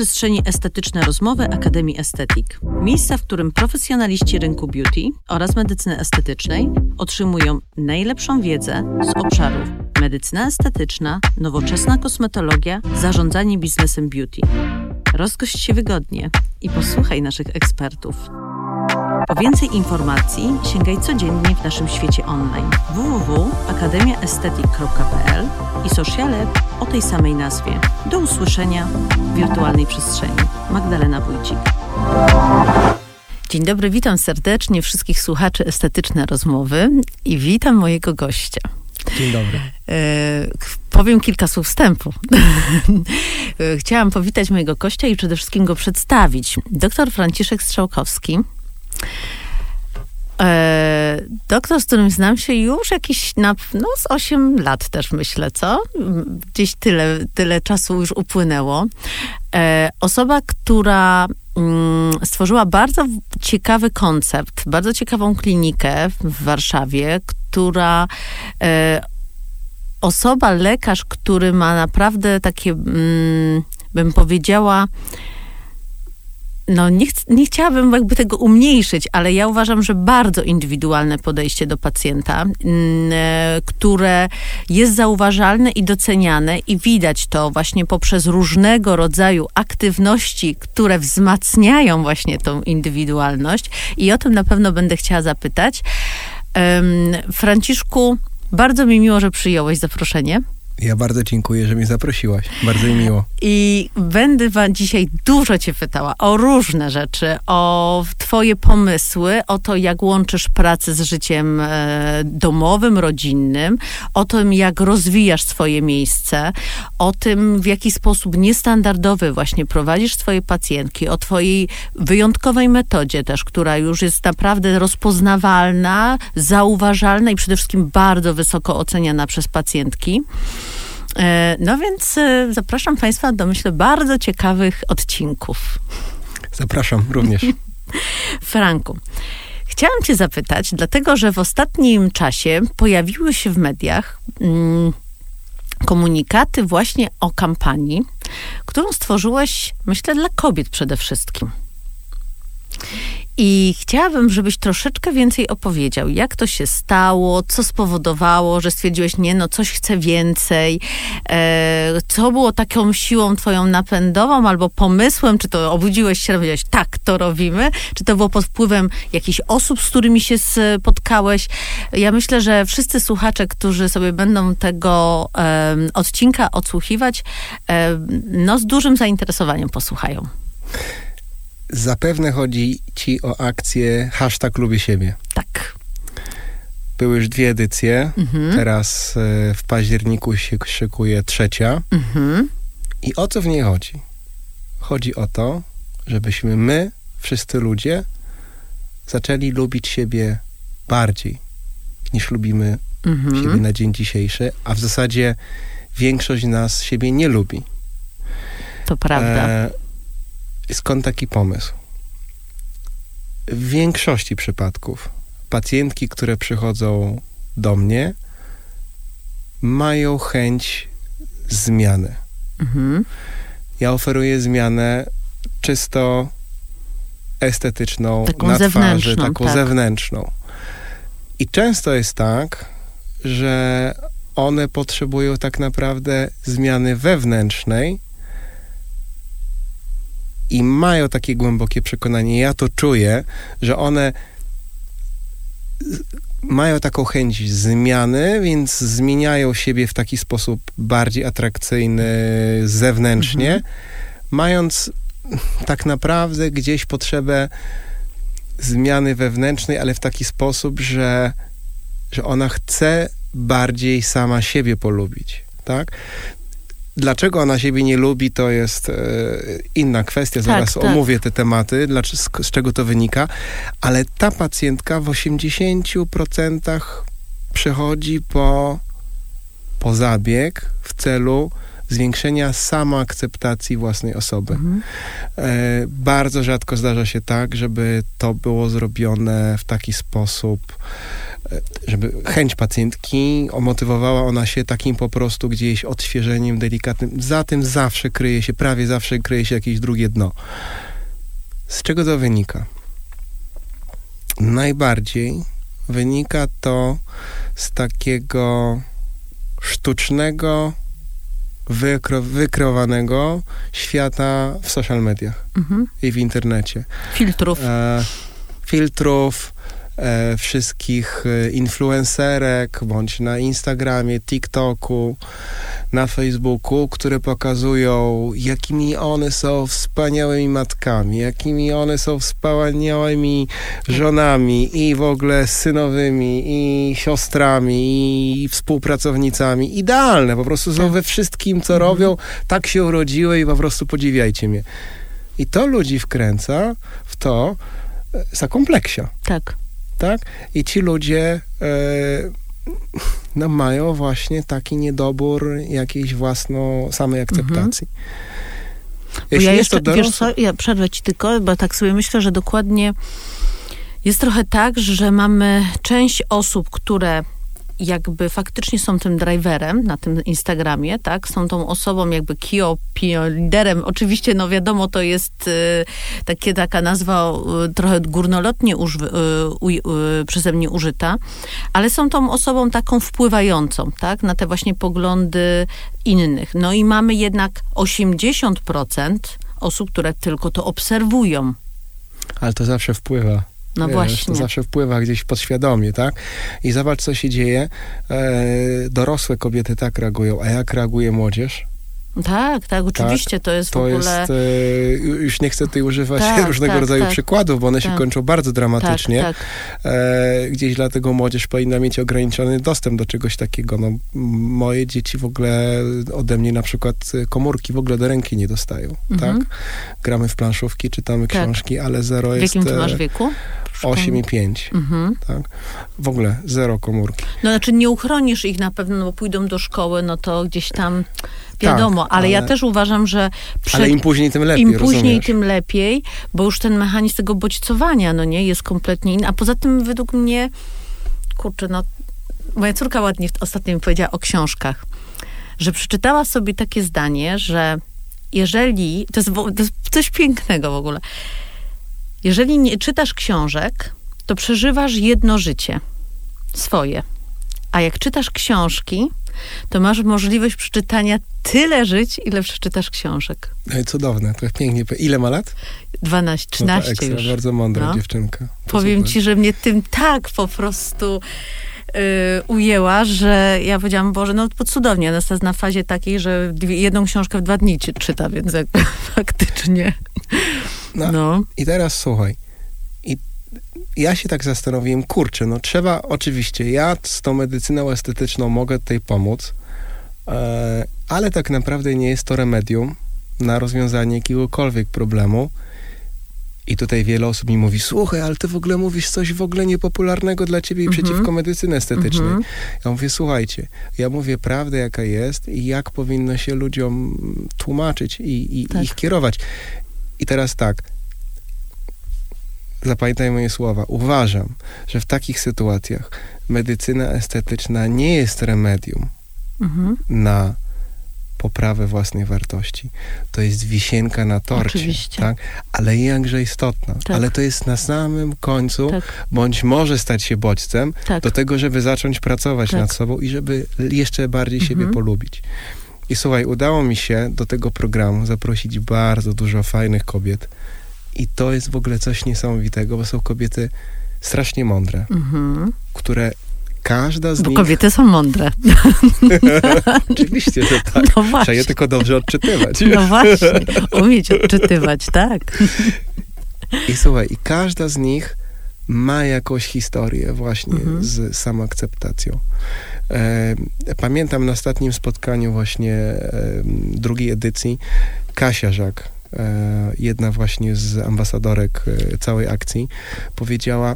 przestrzeni estetyczne rozmowy Akademii Estetik. Miejsca, w którym profesjonaliści rynku beauty oraz medycyny estetycznej otrzymują najlepszą wiedzę z obszarów medycyna estetyczna, nowoczesna kosmetologia, zarządzanie biznesem beauty. Rozgość się wygodnie i posłuchaj naszych ekspertów. Po więcej informacji sięgaj codziennie w naszym świecie online www.akademiaestetyk.pl i sociale o tej samej nazwie. Do usłyszenia w wirtualnej przestrzeni. Magdalena Wójcik. Dzień dobry, witam serdecznie wszystkich słuchaczy Estetyczne Rozmowy i witam mojego gościa. Dzień dobry. E, powiem kilka słów wstępu. Chciałam powitać mojego gościa i przede wszystkim go przedstawić. Doktor Franciszek Strzałkowski. E, doktor, z którym znam się już jakieś na, no, z 8 lat też myślę, co? Gdzieś tyle, tyle czasu już upłynęło. E, osoba, która mm, stworzyła bardzo ciekawy koncept, bardzo ciekawą klinikę w Warszawie, która e, osoba, lekarz, który ma naprawdę takie, mm, bym powiedziała, no nie, ch nie chciałabym jakby tego umniejszyć, ale ja uważam, że bardzo indywidualne podejście do pacjenta, mm, e, które jest zauważalne i doceniane i widać to właśnie poprzez różnego rodzaju aktywności, które wzmacniają właśnie tą indywidualność i o tym na pewno będę chciała zapytać. Franciszku, bardzo mi miło, że przyjąłeś zaproszenie. Ja bardzo dziękuję, że mnie zaprosiłaś. Bardzo mi miło. I będę wam dzisiaj dużo cię pytała o różne rzeczy, o twoje pomysły, o to, jak łączysz pracę z życiem e, domowym, rodzinnym, o tym, jak rozwijasz swoje miejsce, o tym, w jaki sposób niestandardowy właśnie prowadzisz swoje pacjentki, o twojej wyjątkowej metodzie też, która już jest naprawdę rozpoznawalna, zauważalna i przede wszystkim bardzo wysoko oceniana przez pacjentki. E, no więc e, zapraszam Państwa do, myślę, bardzo ciekawych odcinków. Zapraszam również. Franku. Chciałam Cię zapytać, dlatego że w ostatnim czasie pojawiły się w mediach mm, komunikaty właśnie o kampanii, którą stworzyłeś, myślę, dla kobiet przede wszystkim. I chciałabym, żebyś troszeczkę więcej opowiedział, jak to się stało, co spowodowało, że stwierdziłeś, nie, no coś chcę więcej, e, co było taką siłą twoją napędową albo pomysłem, czy to obudziłeś się, powiedziałeś, tak, to robimy, czy to było pod wpływem jakichś osób, z którymi się spotkałeś. Ja myślę, że wszyscy słuchacze, którzy sobie będą tego e, odcinka odsłuchiwać, e, no z dużym zainteresowaniem posłuchają. Zapewne chodzi ci o akcję hashtag lubię siebie. Tak. Były już dwie edycje. Mhm. Teraz e, w październiku się szykuje trzecia. Mhm. I o co w niej chodzi? Chodzi o to, żebyśmy my, wszyscy ludzie, zaczęli lubić siebie bardziej niż lubimy mhm. siebie na dzień dzisiejszy, a w zasadzie większość nas siebie nie lubi. To prawda. E, Skąd taki pomysł? W większości przypadków pacjentki, które przychodzą do mnie, mają chęć zmiany. Mhm. Ja oferuję zmianę czysto estetyczną, taką na twarzy, taką tak. zewnętrzną. I często jest tak, że one potrzebują tak naprawdę zmiany wewnętrznej, i mają takie głębokie przekonanie, ja to czuję, że one mają taką chęć zmiany, więc zmieniają siebie w taki sposób bardziej atrakcyjny zewnętrznie, mhm. mając tak naprawdę gdzieś potrzebę zmiany wewnętrznej, ale w taki sposób, że, że ona chce bardziej sama siebie polubić. Tak? Dlaczego ona siebie nie lubi, to jest e, inna kwestia. Zaraz tak, tak. omówię te tematy, dlaczego, z, z, czego to wynika. Ale ta pacjentka w 80% przychodzi po, po zabieg w celu zwiększenia samoakceptacji własnej osoby. Mhm. E, bardzo rzadko zdarza się tak, żeby to było zrobione w taki sposób, żeby chęć pacjentki, motywowała ona się takim po prostu gdzieś odświeżeniem delikatnym. Za tym zawsze kryje się, prawie zawsze kryje się jakieś drugie dno. Z czego to wynika? Najbardziej wynika to z takiego sztucznego, wykro, wykreowanego świata w social mediach Mhm. i w internecie. Filtrów. E, filtrów, wszystkich e, influencerek, bądź na Instagramie, TikToku, na Facebooku, które pokazują, jakimi one są wspaniałymi matkami, jakimi one są wspaniałymi żonami i w ogóle synowymi, i siostrami, i współpracownicami. Idealne, po prostu są Tak. we wszystkim, co Mhm. robią, tak się urodziły i po prostu podziwiajcie mnie. I to ludzi wkręca w to e, zakompleksia, Tak. Tak? I ci ludzie e, no, mają właśnie taki niedobór jakiejś własną samej akceptacji. Bo Jeśli ja jest jeszcze, to wiesz dorosłe, co, ja przerwę ci tylko, bo tak sobie myślę, że dokładnie jest trochę tak, że mamy część osób, które jakby faktycznie są tym driverem na tym Instagramie, tak? Są tą osobą jakby key opinion liderem. Oczywiście, no wiadomo, to jest y, takie, taka nazwa y, trochę górnolotnie uż, y, y, przeze mnie użyta, ale są tą osobą taką wpływającą, tak? Na te właśnie poglądy innych. No i mamy jednak 80% osób, które tylko to obserwują. ale to zawsze wpływa. No Wiesz, właśnie. To zawsze wpływa gdzieś podświadomie, tak? I zobacz, co się dzieje. E, dorosłe kobiety tak reagują, a jak reaguje młodzież? Tak, tak, oczywiście, to jest To w ogóle... jest, e, już nie chcę tutaj używać Tak, różnego tak, rodzaju tak. przykładów, bo one się Tak. kończą bardzo dramatycznie. Tak, tak. E, gdzieś dlatego młodzież powinna mieć ograniczony dostęp do czegoś takiego. No, moje dzieci w ogóle ode mnie na przykład e, komórki w ogóle do ręki nie dostają, Mhm. tak? Gramy w planszówki, czytamy Tak. książki, ale zero W jest jakim ty e, masz wieku? 8 i 5, Mhm. tak? W ogóle zero komórki. No znaczy nie uchronisz ich na pewno, no bo pójdą do szkoły, no to gdzieś tam wiadomo, ale, ja ale- też uważam, że przed, Ale im później, tym lepiej, im później, rozumiesz? tym lepiej, bo już ten mechanizm tego bodźcowania, no nie, jest kompletnie inny. A poza tym według mnie, kurczę, no, moja córka ładnie ostatnio mi powiedziała o książkach, że przeczytała sobie takie zdanie, że jeżeli, to jest, to jest coś pięknego w ogóle, jeżeli nie czytasz książek, to przeżywasz jedno życie, swoje. A jak czytasz książki, to masz możliwość przeczytania tyle żyć, ile przeczytasz książek. Ej, Cudowne, to pięknie. Ile ma lat? 12, No to 13 ekstra, już. Bardzo mądra No. dziewczynka. To Powiem super. ci, że mnie tym tak po prostu y, ujęła, że ja powiedziałam, Boże, no to cudownie. Ona jest na fazie takiej, że jedną książkę w dwa dni czy, czyta, więc jakby faktycznie. No. No. I teraz słuchaj. I ja się tak zastanowiłem, kurczę, no trzeba, oczywiście, ja z tą medycyną estetyczną mogę tutaj pomóc, e, ale tak naprawdę nie jest to remedium na rozwiązanie jakiegokolwiek problemu. I tutaj wiele osób mi mówi, słuchaj, ale ty w ogóle mówisz coś w ogóle niepopularnego dla ciebie i Mhm. przeciwko medycyny estetycznej. Mhm. Ja mówię, słuchajcie, ja mówię prawdę, jaka jest i jak powinno się ludziom tłumaczyć i, i Tak. ich kierować. I teraz tak, zapamiętaj moje słowa. Uważam, że w takich sytuacjach medycyna estetyczna nie jest remedium Mhm. na poprawę własnej wartości. To jest wisienka na torcie. Oczywiście. Tak? Ale jakże istotna. Tak. Ale to jest na samym końcu, Tak, bądź może stać się bodźcem tak. do tego, żeby zacząć pracować Tak. nad sobą i żeby jeszcze bardziej siebie Mhm. polubić. I słuchaj, udało mi się do tego programu zaprosić bardzo dużo fajnych kobiet. I to jest w ogóle coś niesamowitego, bo są kobiety strasznie mądre, Mhm. które każda z Bo nich... kobiety są mądre. Oczywiście, że tak. No Trzeba je właśnie. tylko dobrze odczytywać. No właśnie. Umieć odczytywać, tak. I słuchaj, i każda z nich ma jakąś historię właśnie Mhm. z samoakceptacją. E, pamiętam na ostatnim spotkaniu właśnie e, drugiej edycji Kasia Żak, e, jedna właśnie z ambasadorek całej akcji, powiedziała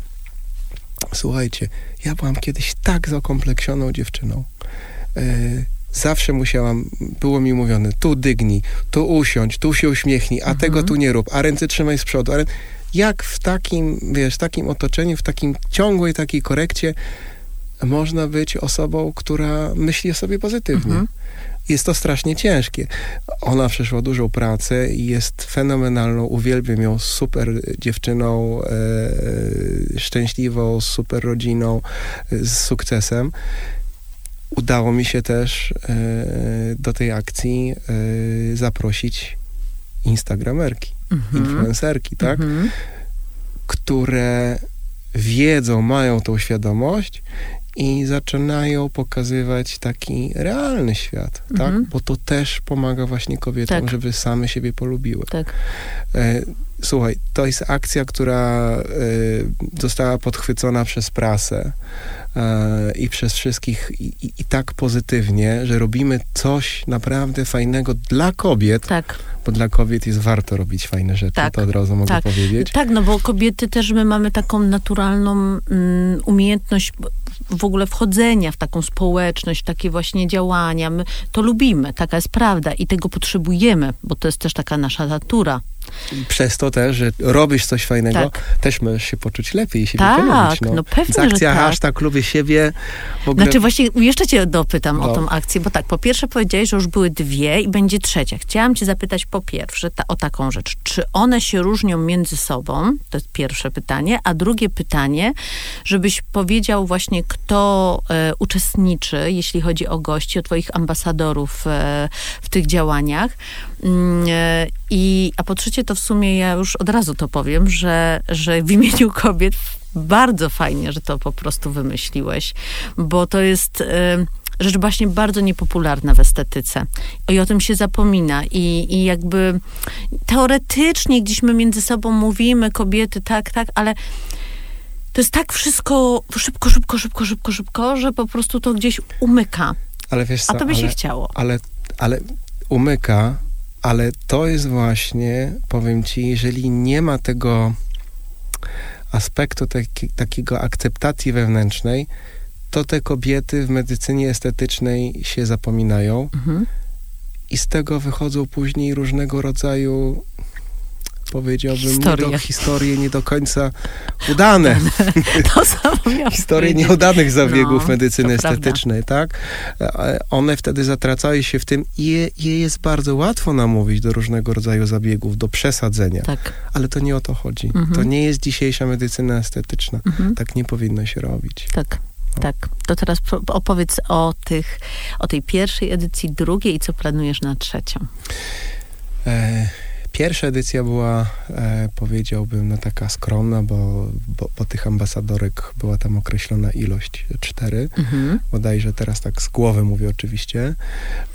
słuchajcie, ja byłam kiedyś tak zakompleksioną dziewczyną. Zawsze musiałam, było mi mówione, tu dygnij, tu usiądź, tu się uśmiechnij, a Mhm. tego tu nie rób, a ręce trzymaj z przodu. Jak w takim, wiesz, takim otoczeniu, w takim ciągłej takiej korekcie można być osobą, która myśli o sobie pozytywnie. Mhm. Jest to strasznie ciężkie. Ona przeszła dużą pracę i jest fenomenalną, uwielbiam ją, super dziewczyną, e, szczęśliwą, super rodziną, e, z sukcesem. Udało mi się też e, do tej akcji e, zaprosić instagramerki, Mhm. influencerki, tak? Mhm. które wiedzą, mają tą świadomość i zaczynają pokazywać taki realny świat, Mhm. tak? Bo to też pomaga właśnie kobietom, Tak. żeby same siebie polubiły. Tak. E, słuchaj, to jest akcja, która e, została podchwycona przez prasę e, i przez wszystkich i, i, i tak pozytywnie, że robimy coś naprawdę fajnego dla kobiet, Tak. bo dla kobiet jest warto robić fajne rzeczy, Tak. to od razu mogę Tak. powiedzieć. Tak, no bo kobiety też my mamy taką naturalną mm, umiejętność w ogóle wchodzenia w taką społeczność, takie właśnie działania. My to lubimy, taka jest prawda i tego potrzebujemy, bo to jest też taka nasza natura. Przez to też, że robisz coś fajnego, Tak. też możesz się poczuć lepiej i siebie Tak, polubić. No. no pewnie, Z akcja że tak. hashtag lubię siebie. W ogóle Znaczy właśnie jeszcze cię dopytam No. o tą akcję, bo tak, po pierwsze powiedziałeś, że już były dwie i będzie trzecia. Chciałam cię zapytać po pierwsze ta, o taką rzecz. Czy one się różnią między sobą? To jest pierwsze pytanie. A drugie pytanie, żebyś powiedział właśnie, kto e, uczestniczy, jeśli chodzi o gości, o twoich ambasadorów e, w tych działaniach. Mm, e, I, a po trzecie, to w sumie ja już od razu to powiem, że, że w imieniu kobiet bardzo fajnie, że to po prostu wymyśliłeś, bo to jest e, rzecz właśnie bardzo niepopularna w estetyce. I o tym się zapomina. I, I jakby teoretycznie gdzieś my między sobą mówimy, kobiety, tak, tak, ale to jest tak wszystko szybko, szybko, szybko, szybko, szybko, że po prostu to gdzieś umyka. ale wiesz A co, to by ale, się chciało. ale, ale umyka, ale to jest właśnie, powiem ci, jeżeli nie ma tego aspektu taki, takiego akceptacji wewnętrznej, to te kobiety w medycynie estetycznej się zapominają Mhm. i z tego wychodzą później różnego rodzaju powiedziałbym, nie do, Historie. historie nie do końca udane. To samo Historie nieudanych zabiegów No, medycyny to prawda. estetycznej, tak? E, One wtedy zatracają się w tym i je, je jest bardzo łatwo namówić do różnego rodzaju zabiegów, do przesadzenia, Tak. ale to nie o to chodzi. Mhm. To nie jest dzisiejsza medycyna estetyczna. Mhm. Tak nie powinno się robić. Tak. Tak, to teraz opowiedz o tych, o tej pierwszej edycji, drugiej i co planujesz na trzecią. E, Pierwsza edycja była, e, powiedziałbym, no taka skromna, bo, bo, bo tych ambasadorek była tam określona ilość, cztery. Mhm. bodajże teraz tak z głowy mówię oczywiście.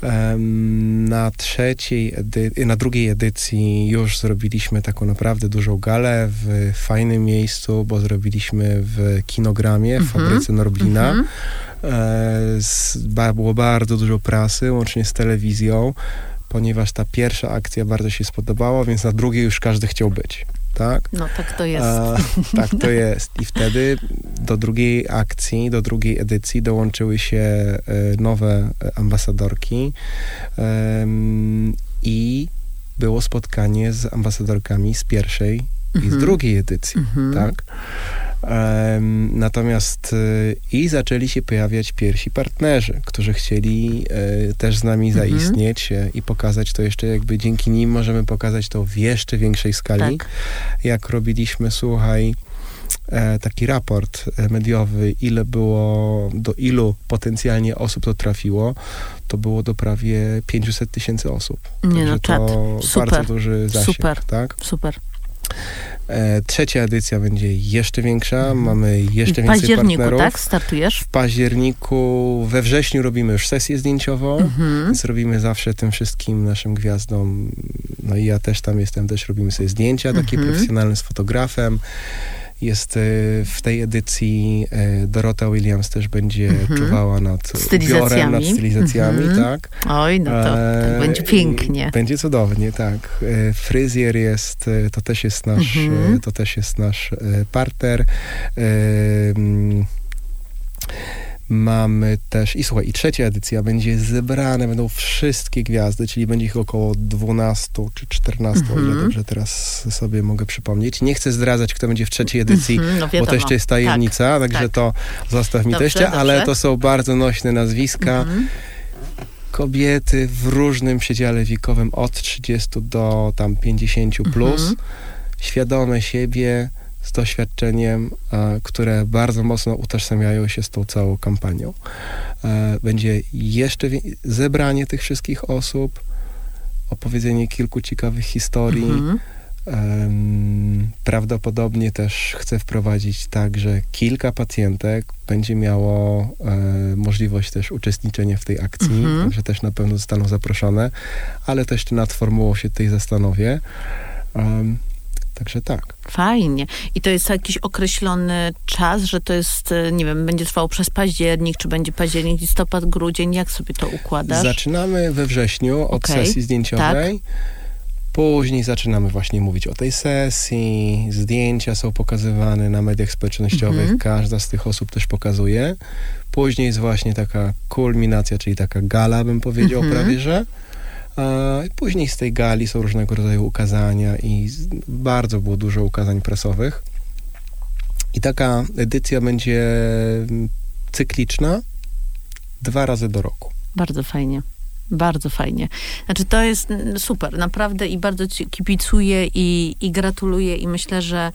Em, Na trzeciej, edy- na drugiej edycji już zrobiliśmy taką naprawdę dużą galę w fajnym miejscu, bo zrobiliśmy w kinogramie, w Mhm. fabryce Norblina. Mhm. E, z, ba, było bardzo dużo prasy, łącznie z telewizją, ponieważ ta pierwsza akcja bardzo się spodobała, więc na drugiej już każdy chciał być. Tak? No tak to jest. A, tak to jest. I wtedy do drugiej akcji, do drugiej edycji dołączyły się e, nowe ambasadorki em, i było spotkanie z ambasadorkami z pierwszej i z Mhm. drugiej edycji, Mhm. tak? Natomiast e, i zaczęli się pojawiać pierwsi partnerzy, którzy chcieli e, też z nami Mhm. zaistnieć e, i pokazać to jeszcze jakby dzięki nim możemy pokazać to w jeszcze większej skali Tak. jak robiliśmy, słuchaj, e, taki raport mediowy, ile było, do ilu potencjalnie osób to trafiło, to było do prawie 500 tysięcy osób. Nie no, Także czad. to Super. bardzo duży zasięg, Super. tak? Super. E, trzecia edycja będzie jeszcze większa, mamy jeszcze w więcej październiku, partnerów. tak? Startujesz? W październiku, we wrześniu robimy już sesję zdjęciową, Mhm. więc robimy zawsze tym wszystkim naszym gwiazdom, no i ja też tam jestem, też robimy sobie zdjęcia takie Mhm. profesjonalne z fotografem. Jest e, w tej edycji e, Dorota Williams też będzie Mhm. czuwała nad Stylizacjami. ubiorem, nad stylizacjami, Mhm. tak. Oj, no to tak E, będzie pięknie. Będzie cudownie, tak. Fryzjer jest, to też jest nasz, Mhm. to też jest nasz partner. Mm, Mamy też, i słuchaj, i trzecia edycja będzie zebrane, będą wszystkie gwiazdy, czyli będzie ich około 12 czy 14, mm -hmm. o ile Mhm. dobrze teraz sobie mogę przypomnieć. Nie chcę zdradzać, kto będzie w trzeciej edycji, Mhm, no bo to jeszcze jest tajemnica, Tak, także tak. to zostaw mi Dobrze, teście, ale dobrze. to są bardzo nośne nazwiska. Mhm. Kobiety w różnym przedziale wiekowym od 30 do tam 50 plus, Mhm. świadome siebie, z doświadczeniem, e, które bardzo mocno utożsamiają się z tą całą kampanią. E, będzie jeszcze zebranie tych wszystkich osób, opowiedzenie kilku ciekawych historii. Mhm. Prawdopodobnie też chcę wprowadzić tak, że kilka pacjentek będzie miało e, możliwość też uczestniczenia w tej akcji, Mhm. także też na pewno zostaną zaproszone, ale też nad formułą się tutaj zastanowię. Także tak. Fajnie. I to jest jakiś określony czas, że to jest, e, nie wiem, będzie trwało przez październik, czy będzie październik, listopad, grudzień? Jak sobie to układasz? Zaczynamy we wrześniu od Okej, sesji zdjęciowej. Później zaczynamy właśnie mówić o tej sesji. Zdjęcia są pokazywane na mediach społecznościowych. Mhm. Każda z tych osób też pokazuje. Później jest właśnie taka kulminacja, czyli taka gala, bym powiedział Mhm. prawie, że. A później z tej gali są różnego rodzaju ukazania i bardzo było dużo ukazań prasowych. I taka edycja będzie mm, cykliczna dwa razy do roku. Bardzo fajnie. Bardzo fajnie. Znaczy to jest super, naprawdę i bardzo ci kibicuję i, i gratuluję i myślę, że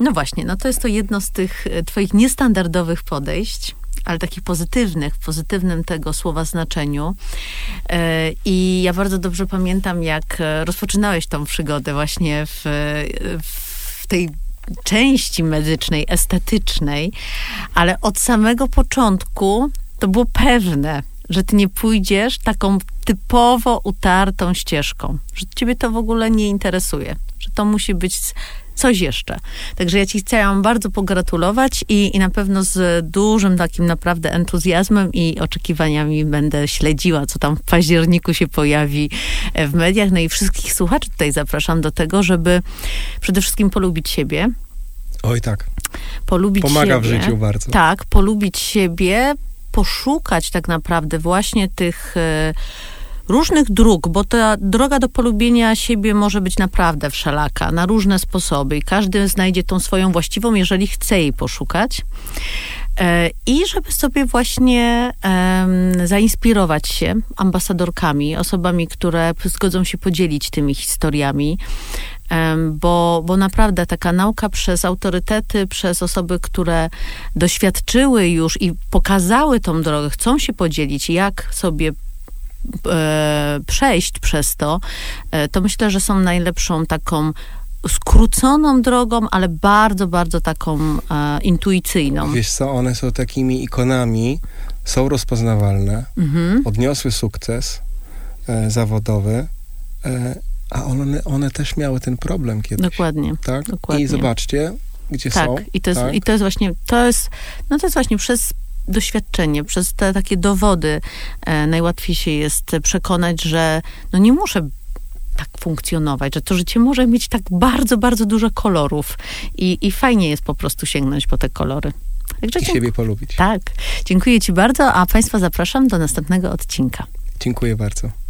no właśnie, no to jest to jedno z tych e, twoich niestandardowych podejść, ale takich pozytywnych, w pozytywnym tego słowa znaczeniu. E, I ja bardzo dobrze pamiętam, jak e, rozpoczynałeś tą przygodę właśnie w, w tej części medycznej, estetycznej, ale od samego początku to było pewne, że ty nie pójdziesz taką typowo utartą ścieżką, że ciebie to w ogóle nie interesuje, że to musi być coś jeszcze. Także ja ci chciałam bardzo pogratulować i, i na pewno z dużym takim naprawdę entuzjazmem i oczekiwaniami będę śledziła, co tam w październiku się pojawi e, w mediach. No i wszystkich słuchaczy tutaj zapraszam do tego, żeby przede wszystkim polubić siebie, Oj tak, polubić pomaga w siebie. życiu bardzo. Tak, polubić siebie, poszukać tak naprawdę właśnie tych e, różnych dróg, bo ta droga do polubienia siebie może być naprawdę wszelaka, na różne sposoby i każdy znajdzie tą swoją właściwą, jeżeli chce jej poszukać. E, I żeby sobie właśnie em, zainspirować się ambasadorkami, osobami, które zgodzą się podzielić tymi historiami, bo, bo naprawdę taka nauka przez autorytety, przez osoby, które doświadczyły już i pokazały tą drogę, chcą się podzielić, jak sobie e, przejść przez to, e, to myślę, że są najlepszą taką skróconą drogą, ale bardzo, bardzo taką e, intuicyjną. Wiesz co, one są takimi ikonami, są rozpoznawalne, Mhm. odniosły sukces e, zawodowy, e, a one, one też miały ten problem kiedyś. Dokładnie. Tak? dokładnie. I zobaczcie, gdzie Tak, są. i to, jest, tak? i to jest właśnie, to jest, no to jest właśnie przez doświadczenie, przez te takie dowody e, najłatwiej się jest przekonać, że no nie muszę tak funkcjonować, że to życie może mieć tak bardzo, bardzo dużo kolorów i, i fajnie jest po prostu sięgnąć po te kolory. Także I siebie polubić. Tak, dziękuję ci bardzo, a państwa zapraszam do następnego odcinka. Dziękuję bardzo.